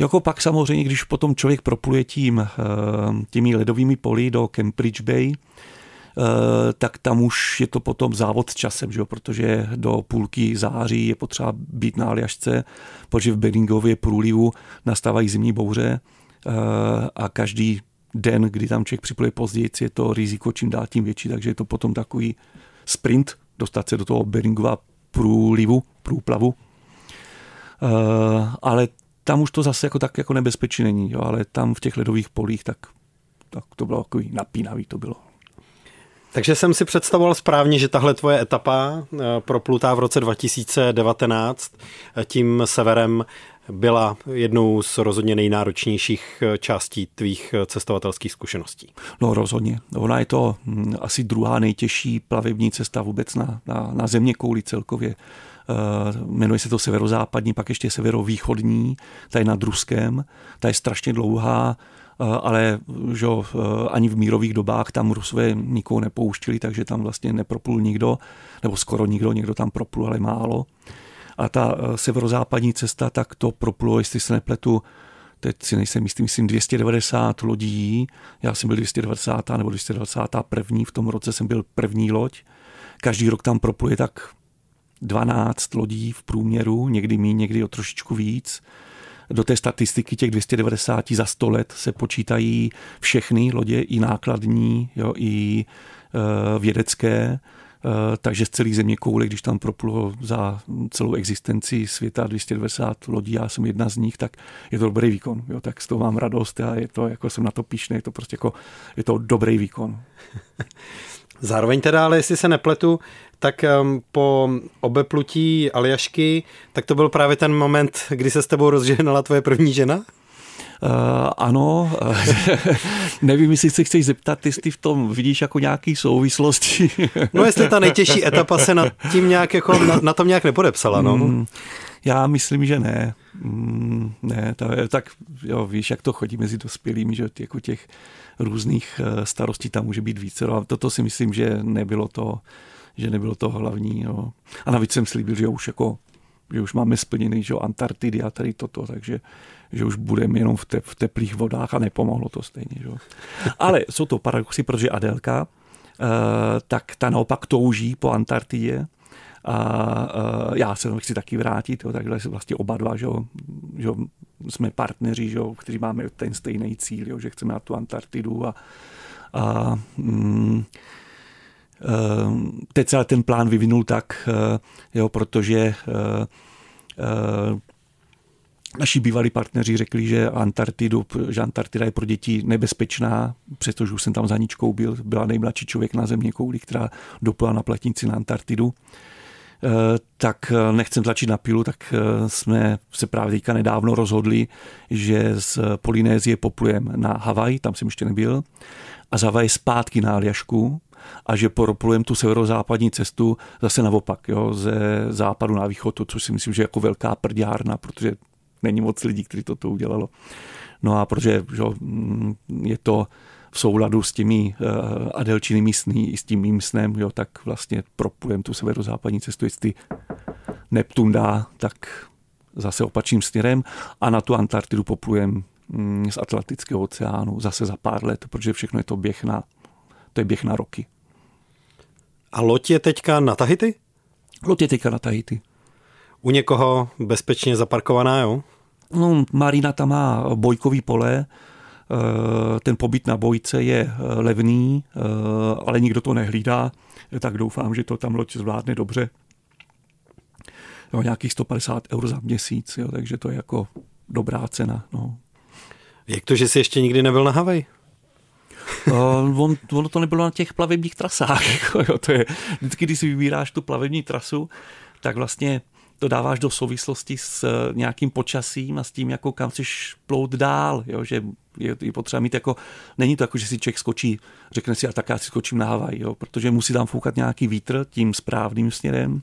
Jako pak samozřejmě, když potom člověk propluje tím, těmi ledovými poli do Cambridge Bay, tak tam už je to potom závod s časem, že? protože do půlky září je potřeba být na Aljašce, protože v Beringově průlivu nastávají zimní bouře a každý den, kdy tam člověk připluje později, je to riziko čím dál tím větší, takže je to potom takový sprint, dostat se do toho Beringova průlivu, průplavu. Ale tam už to zase jako tak jako nebezpečí není, jo, ale tam v těch ledových polích tak, tak to bylo takový napínavý to bylo. Takže jsem si představoval správně, že tahle tvoje etapa eh, proplutá v roce 2019 eh, tím severem byla jednou z rozhodně nejnáročnějších eh, částí tvých cestovatelských zkušeností. No rozhodně. Ona je to hm, asi druhá nejtěžší plavební cesta vůbec na, na, na země kouli celkově. Uh, jmenuje se to severozápadní, pak ještě severovýchodní, ta je nad Ruskem, ta je strašně dlouhá, Eh, ale že eh, ani v mírových dobách tam Rusové nikoho nepouštili, takže tam vlastně neproplul nikdo, nebo skoro nikdo, někdo tam proplul, ale málo. A ta eh, severozápadní cesta, tak to proplulo, jestli se nepletu, teď si nejsem jistý, myslím 290 lodí, já jsem byl 290. nebo 291. v tom roce jsem byl první loď. Každý rok tam propluje tak 12 lodí v průměru, někdy méně, někdy o trošičku víc do té statistiky těch 290 za 100 let se počítají všechny lodě, i nákladní, jo, i e, vědecké, Uh, takže z celé země koule, když tam proplulo za celou existenci světa 290 lodí, já jsem jedna z nich, tak je to dobrý výkon. Jo, tak z toho mám radost a je to, jako jsem na to píšný, je to prostě jako, je to dobrý výkon. Zároveň teda, ale jestli se nepletu, tak um, po obeplutí Aljašky, tak to byl právě ten moment, kdy se s tebou rozženala tvoje první žena? Uh, ano, nevím, jestli se chceš zeptat, jestli v tom vidíš jako nějaký souvislosti. no jestli ta nejtěžší etapa se na, tím nějak jako, na, na tom nějak nepodepsala, no. Mm, já myslím, že ne. Mm, ne, to je, tak jo, víš, jak to chodí mezi dospělými, že jako těch různých eh, starostí tam může být více. A toto si myslím, že nebylo to, že nebylo to hlavní. Jo. A navíc jsem slíbil, že už jako že už máme splněný že Antarktidy a tady toto, takže že už budeme jenom v, te, v teplých vodách a nepomohlo to stejně. Že? Ale jsou to paradoxy, protože Adelka, uh, tak ta naopak touží po Antarktidě a uh, já se chci taky vrátit, jo, takhle vlastně oba dva, že, že jsme partneři, že, kteří máme ten stejný cíl, jo, že chceme na tu Antarktidu a, a mm, uh, teď se ten plán vyvinul tak, uh, jo, protože naši bývalí partneři řekli, že Antarktidu, že Antarktida je pro děti nebezpečná, přestože už jsem tam za ničkou byl, byla nejmladší člověk na země kouli, která doplala na platnici na Antarktidu. Eh, tak eh, nechcem začít na pilu, tak eh, jsme se právě teďka nedávno rozhodli, že z Polynézie poplujeme na Havaj, tam jsem ještě nebyl, a z Havaj zpátky na Aljašku a že poroplujeme tu severozápadní cestu zase naopak, jo, ze západu na východ, což si myslím, že je jako velká prďárna, protože není moc lidí, kteří to udělalo. No a protože že, mm, je to v souladu s těmi uh, adelčinými sny i s tím mým snem, jo, tak vlastně propujem tu severozápadní cestu, jestli Neptun dá, tak zase opačným směrem a na tu Antarktidu poplujem mm, z Atlantického oceánu zase za pár let, protože všechno je to běh na, to je běh na roky. A loď je teďka na Tahiti? Loď je teďka na Tahiti. U někoho bezpečně zaparkovaná, jo? No, Marina tam má bojkový pole, Eh, ten pobyt na bojce je eh, levný, eh, ale nikdo to nehlídá, tak doufám, že to tam loď zvládne dobře. Jo, nějakých 150 eur za měsíc, jo, takže to je jako dobrá cena. No. Jak to, že jsi ještě nikdy nebyl na Havaj? uh, on, ono to nebylo na těch plavebních trasách. Jako, jo, to je, vždycky, když si vybíráš tu plavební trasu, tak vlastně to dáváš do souvislosti s eh, nějakým počasím a s tím, jako kam chceš plout dál, jo, že je, je potřeba mít jako, není to jako, že si člověk skočí, řekne si, a tak já si skočím na Havaj, jo, protože musí tam foukat nějaký vítr tím správným směrem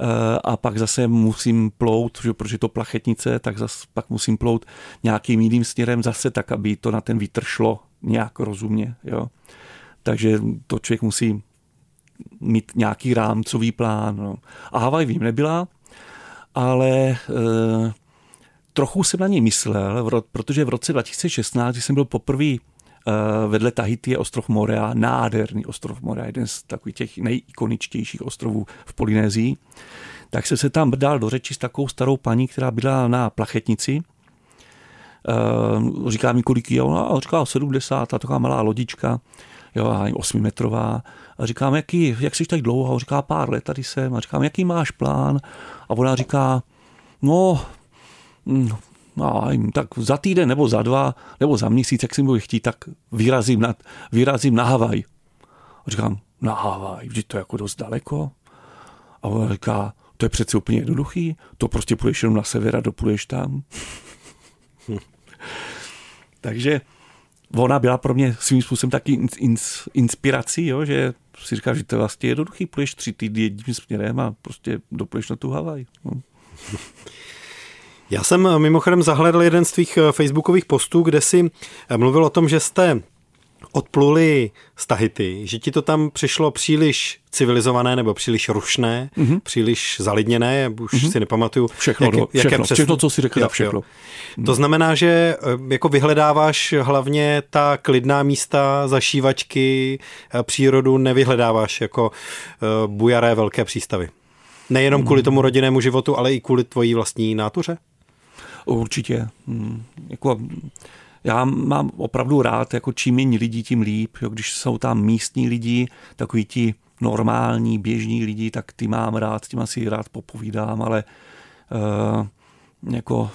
eh, a pak zase musím plout, že, protože to plachetnice, tak zase pak musím plout nějakým jiným směrem zase tak, aby to na ten vítr šlo nějak rozumně, jo. Takže to člověk musí mít nějaký rámcový plán. No. A Havaj vím, nebyla, ale eh, trochu jsem na něj myslel, protože v roce 2016, když jsem byl poprvé eh, vedle Tahiti je ostrov Morea, nádherný ostrov Morea, jeden z takových těch nejikoničtějších ostrovů v Polynézii, tak jsem se tam dal do řeči s takovou starou paní, která byla na plachetnici. Uh, říká mi, kolik je ona, a říká 70, a taková malá lodička, jo, 8 metrová. A říkám, jaký, jak jsi tak dlouho? A říká, pár let tady jsem. A říkám, jaký máš plán? A ona říká, no, no, tak za týden nebo za dva, nebo za měsíc, jak si budu chtít, tak vyrazím na, vyrazím na Havaj. A říkám, na Havaj, vždyť to je jako dost daleko. A ona říká, to je přece úplně jednoduchý, to prostě půjdeš jenom na sever a dopůjdeš tam. Takže ona byla pro mě svým způsobem taky ins, inspirací, jo, že si říká, že to je vlastně jednoduchý, půjdeš tři týdny jedním směrem a prostě dopůjdeš na tu Havaj. No. Já jsem mimochodem zahledl jeden z tvých eh, facebookových postů, kde si eh, mluvil o tom, že jste odpluli z Tahiti, že ti to tam přišlo příliš civilizované nebo příliš rušné, mm-hmm. příliš zalidněné, už mm-hmm. si nepamatuju. Všechno, jak, všechno, jaké přesně... všechno, co si řekl, jo, všechno. Jo. Mhm. To znamená, že eh, jako vyhledáváš hlavně ta klidná místa, zašívačky, přírodu, nevyhledáváš jako bujaré velké přístavy. Nejenom kvůli mhm. tomu rodinnému životu, ale i kvůli tvojí vlastní nátuře? Určitě. Hmm. Jako, já mám opravdu rád, jako čím méně lidí, tím líp. Jo, když jsou tam místní lidi, takový ti normální, běžní lidi, tak ty mám rád, tím asi rád popovídám, ale uh, jako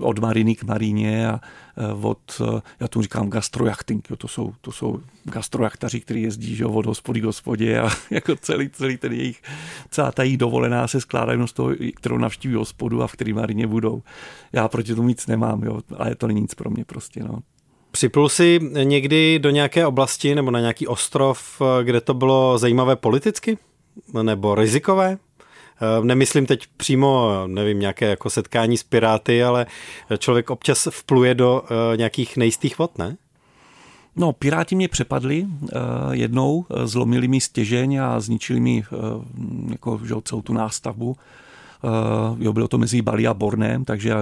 od Mariny k Marině a e, od, e, já tomu říkám gastrojachting, jo, to jsou, to jsou gastrojachtaři, kteří jezdí že, od hospody k hospodě a jako celý, celý ten jejich, celá ta jejich dovolená se skládá z toho, kterou navštíví hospodu a v který Marině budou. Já proti tomu nic nemám, jo, ale to není nic pro mě prostě. No. Připlul jsi někdy do nějaké oblasti nebo na nějaký ostrov, e, kde to bylo zajímavé politicky? Nebo rizikové? Eh, nemyslím teď přímo, nevím, nějaké jako setkání s piráty, ale člověk občas vpluje do eh, nějakých nejistých vod, ne? No, piráti mě přepadli uh, jednou, zlomili mi stěžeň a zničili mi jako, že, celou tu nástavbu. Jo, bylo to mezi Bali a Bornem, takže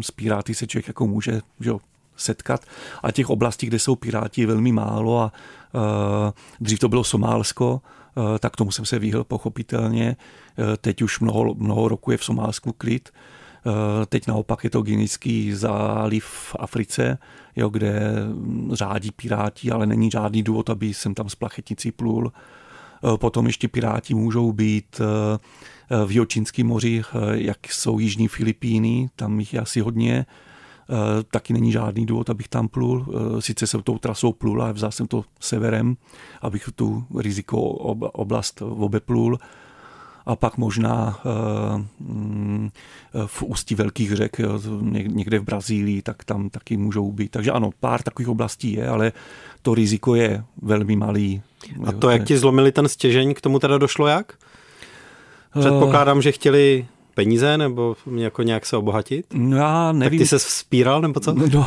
s piráty se člověk jako může že, setkat. A těch oblastí, kde jsou piráti, je velmi málo a dřív to bylo Somálsko, tak tomu jsem se vyhl pochopitelně. Uh, teď už mnoho, mnoho roku je v Somálsku klid. Uh, teď naopak je to Guinejský záliv v Africe, jo, kde řádí piráti, ale není žádný důvod, aby jsem tam s plachetnicí plul. Potom ještě piráti můžou být v Jočínském moři, jak jsou Jižní Filipíny, tam jich je asi hodně, Eh, taky není žádný důvod, abych tam plul. Eh, sice jsem tou trasou plul, ale vzal jsem to severem, abych tu riziko oblast obeplul a pak možná eh, mm, v ústí velkých řek, někde v Brazílii, tak tam taky můžou být. Takže ano, pár takových oblastí je, ale to riziko je velmi malý. A to, jak ti zlomili ten stěžení, k tomu teda došlo jak? Předpokládám, že chtěli peníze nebo jako nějak se obohatit? No já nevím. Tak ty se vzpíral nebo co? No,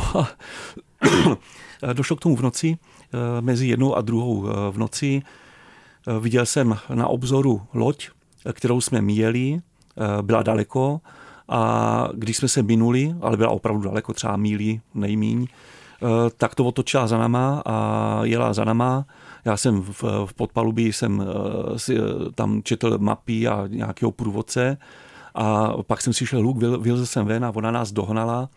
došlo k tomu v noci, eh, mezi jednou a druhou eh, v noci. Eh, viděl jsem na obzoru loď, kterou jsme míjeli, byla daleko a když jsme se minuli, ale byla opravdu daleko, třeba míli nejmíň, tak to otočila za náma a jela za náma. Já jsem v, v podpalubí jsem si tam četl mapy a nějakého průvodce a pak jsem si šel hluk, vylezl jsem ven a ona nás dohnala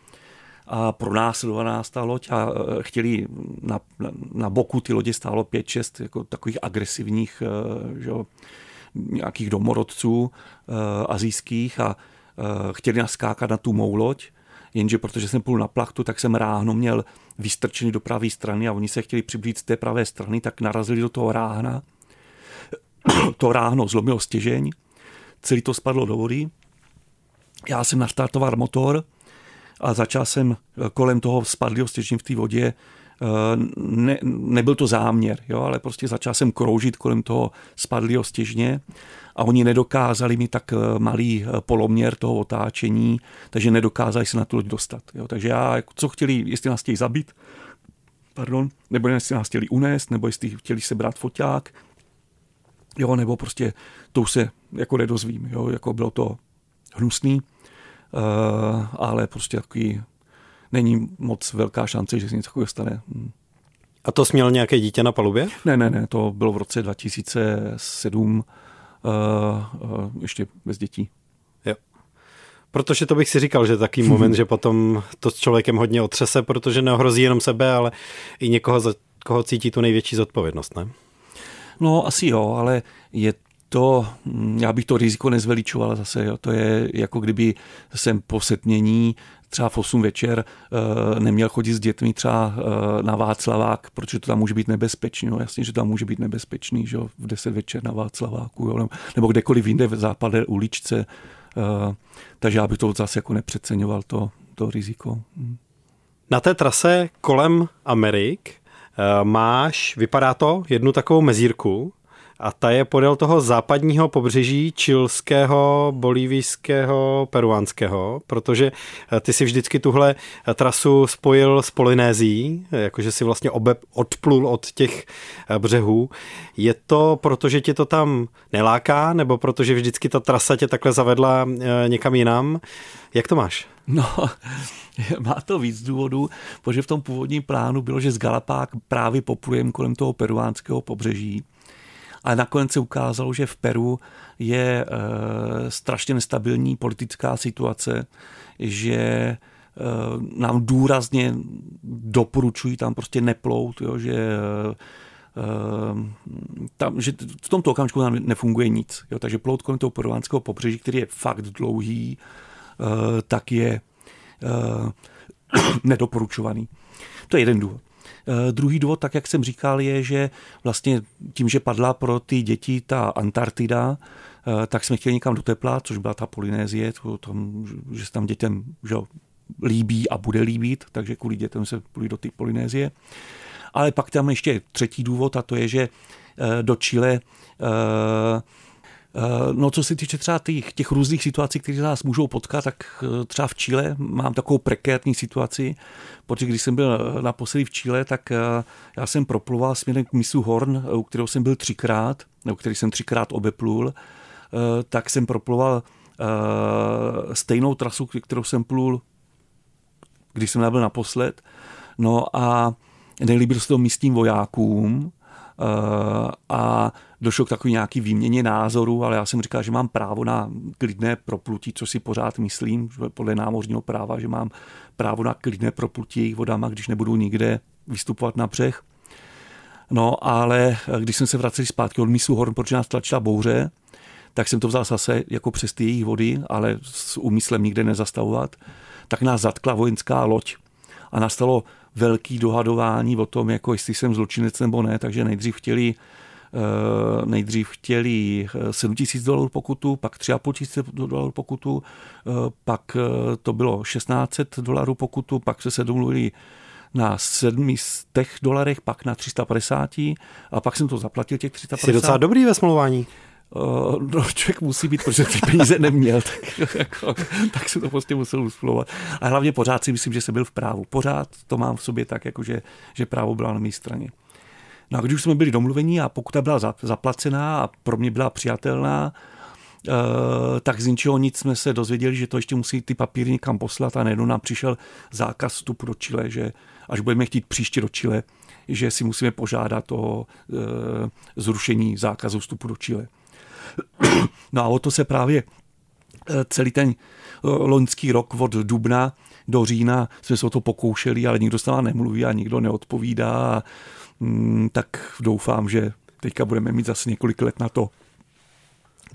a pronásledovaná ta loď a e, chtěli na, na, na boku ty lodě stálo pět, šest jako takových agresivních e, že, nějakých domorodců e, azijských a chtěli nás skákat na tu mou loď, jenže protože jsem půl na plachtu, tak jsem ráhno měl vystrčený do pravé strany a oni se chtěli přiblížit z té pravé strany, tak narazili do toho ráhna. to ráhno zlomilo stěžeň, celý to spadlo do vody já jsem nastartoval motor a začal jsem eh, kolem toho spadlého stěžení v té vodě eh, ne, nebyl to záměr, jo, ale prostě začal jsem kroužit kolem toho spadlého stěžně a oni nedokázali mi tak eh, malý poloměr toho otáčení, takže nedokázali se na tu loď dostat. Jo. Takže já, jako, co chtěli, jestli nás chtěli zabít, pardon, nebo jestli nás chtěli unést, nebo jestli chtěli se brát foťák, jo, nebo prostě to se jako nedozvím, jo, jako bylo to hnusný. ale prostě takový není moc velká šance, že se něco takového stane. Hm. A to směl nějaké dítě na palubě? Ne, ne, ne, to bylo v roce 2007, uh, uh, ještě bez dětí. Jo. Protože to bych si říkal, že taký moment, že potom to s člověkem hodně otřese, protože neohrozí jenom sebe, ale i někoho, za koho cítí tu největší zodpovědnost, ne? No asi jo, ale je to, hm, já bych to riziko nezveličoval zase, jo. to je jako kdyby jsem po setmění třeba v 8 večer eh, neměl chodit s dětmi třeba eh, na Václavák, protože to tam může být nebezpečný. No, jasně, že tam může být nebezpečný, že v 10 večer na Václaváku, jo, nebo kdekoliv jinde v západé uličce. Eh, takže já bych to zase jako nepřeceňoval, to, to riziko. Hm. Na té trase kolem Amerik máš, vypadá to, jednu takovou mezírku, a ta je podél toho západního pobřeží čilského, bolívijského, peruánského, protože eh, ty si vždycky tuhle eh, trasu spojil s Polynézií, jakože si vlastně obe, odplul od těch eh, břehů. Je to proto, že tě to tam neláká, nebo protože vždycky ta trasa tě takhle zavedla někam jinam? Jak to máš? No, má to víc důvodů, protože v tom původním plánu bylo, že z Galapák právě poplujeme kolem toho peruánského pobřeží ale nakonec se ukázalo, že v Peru je e, strašně nestabilní politická situace, že e, nám důrazně doporučují tam prostě neplout, jo, že e, tam, že v tomto okamžiku nám nefunguje nic. Jo, takže plout kolem toho peruánského pobřeží, který je fakt dlouhý, tak je nedoporučovaný. To je jeden důvod. Eh, druhý důvod, tak jak jsem říkal, je, že vlastně tím, že padla pro ty děti ta Antarktida, eh, tak jsme chtěli někam do tepla, což byla ta Polynézie, to, tam, že se tam dětem že líbí a bude líbit, takže kvůli dětem se půjde do ty Polynézie. Ale pak tam ještě třetí důvod a to je, že eh, do Chile no, co se týče třeba těch, těch různých situací, které nás můžou potkat, tak eh, třeba v Chile mám takovou prekérní situaci, protože když jsem byl eh, naposledy v Chile, tak já jsem propluval směrem k misu Horn, u kterého jsem byl třikrát, u který jsem třikrát obeplul, tak jsem propluval stejnou trasu, kterou jsem plul, když jsem byl naposled. No a nelíbil se to místním vojákům, a došlo k takový nějaký výměně názoru, ale já jsem říkal, že mám právo na klidné proplutí, co si pořád myslím, podle námořního práva, že mám právo na klidné proplutí jejich vodama, když nebudu nikde vystupovat na břeh. No, ale když jsem se vracel zpátky od mísu Horn, protože nás tlačila bouře, tak jsem to vzal zase jako přes ty jejich vody, ale s úmyslem nikde nezastavovat, tak nás zatkla vojenská loď a nastalo velký dohadování o tom, jako jestli jsem zločinec nebo ne, takže nejdřív chtěli eh, nejdřív chtěli 7 eh, tisíc dolarů pokutu, pak 3,5 tisíce dolarů pokutu, eh, pak to bylo 1600 dolarů pokutu, pak se se domluvili na 700 dolarech, pak na 350 a pak jsem to zaplatil těch 350. Jsi docela dobrý ve smlouvání. Uh, no, člověk musí být, protože ty peníze neměl, tak, jako, tak se to prostě musel usplovat. A hlavně pořád si myslím, že jsem byl v právu. Pořád to mám v sobě tak, jako že, že právo bylo na mé straně. No a když už jsme byli domluvení a pokuta byla zaplacená a pro mě byla přijatelná, uh, tak z ničeho nic jsme se dozvěděli, že to ještě musí ty papíry někam poslat a najednou nám přišel zákaz vstupu do Chile, že až budeme chtít příště do Chile, že si musíme požádat o uh, zrušení zákazu vstupu do Chile. No a o to se právě eh, celý ten eh, loňský rok od dubna do října jsme se o to pokoušeli, ale nikdo s náma nemluví a nikdo neodpovídá. Mm, tak doufám, že teďka budeme mít zase několik let na to,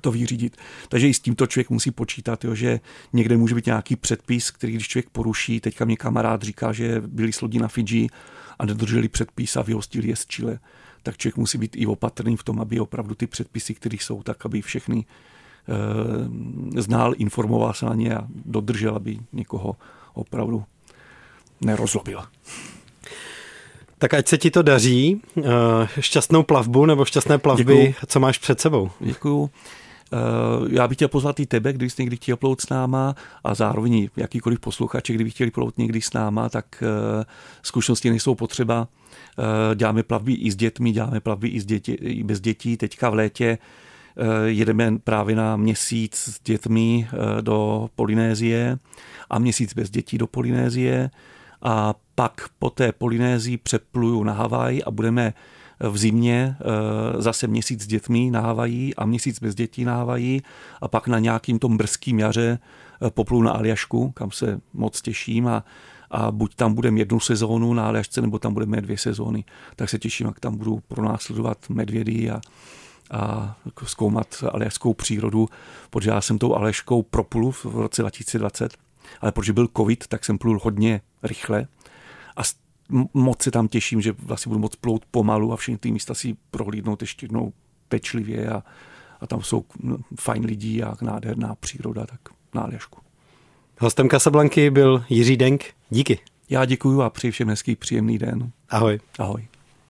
to vyřídit. Takže i s tímto člověk musí počítat, jo, že někde může být nějaký předpis, který když člověk poruší, teďka mě kamarád říká, že byli slodí na Fidži a nedrželi předpis a vyhostili je z Chile tak člověk musí být i opatrný v tom, aby opravdu ty předpisy, které jsou, tak aby všechny e, znal, informoval se na ně a dodržel, aby někoho opravdu nerozlobil. Tak ať se ti to daří. Eh, šťastnou plavbu nebo šťastné plavby, Děkuju. co máš před sebou. Děkuju. Eh, já bych chtěl pozvat i tebe, když někdy chtěl plout s náma a zároveň jakýkoliv posluchače, kdyby chtěli plout někdy s náma, tak zkušenosti nejsou potřeba Eh, děláme plavby i s dětmi, děláme plavby i, s děti, i bez dětí. Teďka v létě jedeme právě na měsíc s dětmi do Polynézie a měsíc bez dětí do Polynézie a pak po té Polynézii přepluju na Havaj a budeme v zimě zase měsíc s dětmi na Havají a měsíc bez dětí na Havají a pak na nějakým tom brzkým jaře poplu na Aljašku, kam se moc těším a, a buď tam budeme jednu sezónu na Aljašce, nebo tam budeme dvě sezóny. Tak se těším, jak tam budu pronásledovat medvědy a, a jako zkoumat aljašskou přírodu, protože já jsem tou Aljaškou proplu v roce 2020, ale protože byl covid, tak jsem plul hodně rychle moc se tam těším, že vlastně budu moc plout pomalu a všechny ty místa si prohlídnout ještě jednou pečlivě a, a tam jsou fajn lidí a nádherná příroda, tak na Aljašku. Hostem Casablanky byl Jiří Denk. Díky. Já děkuji a přeji všem hezký příjemný den. Ahoj. Ahoj.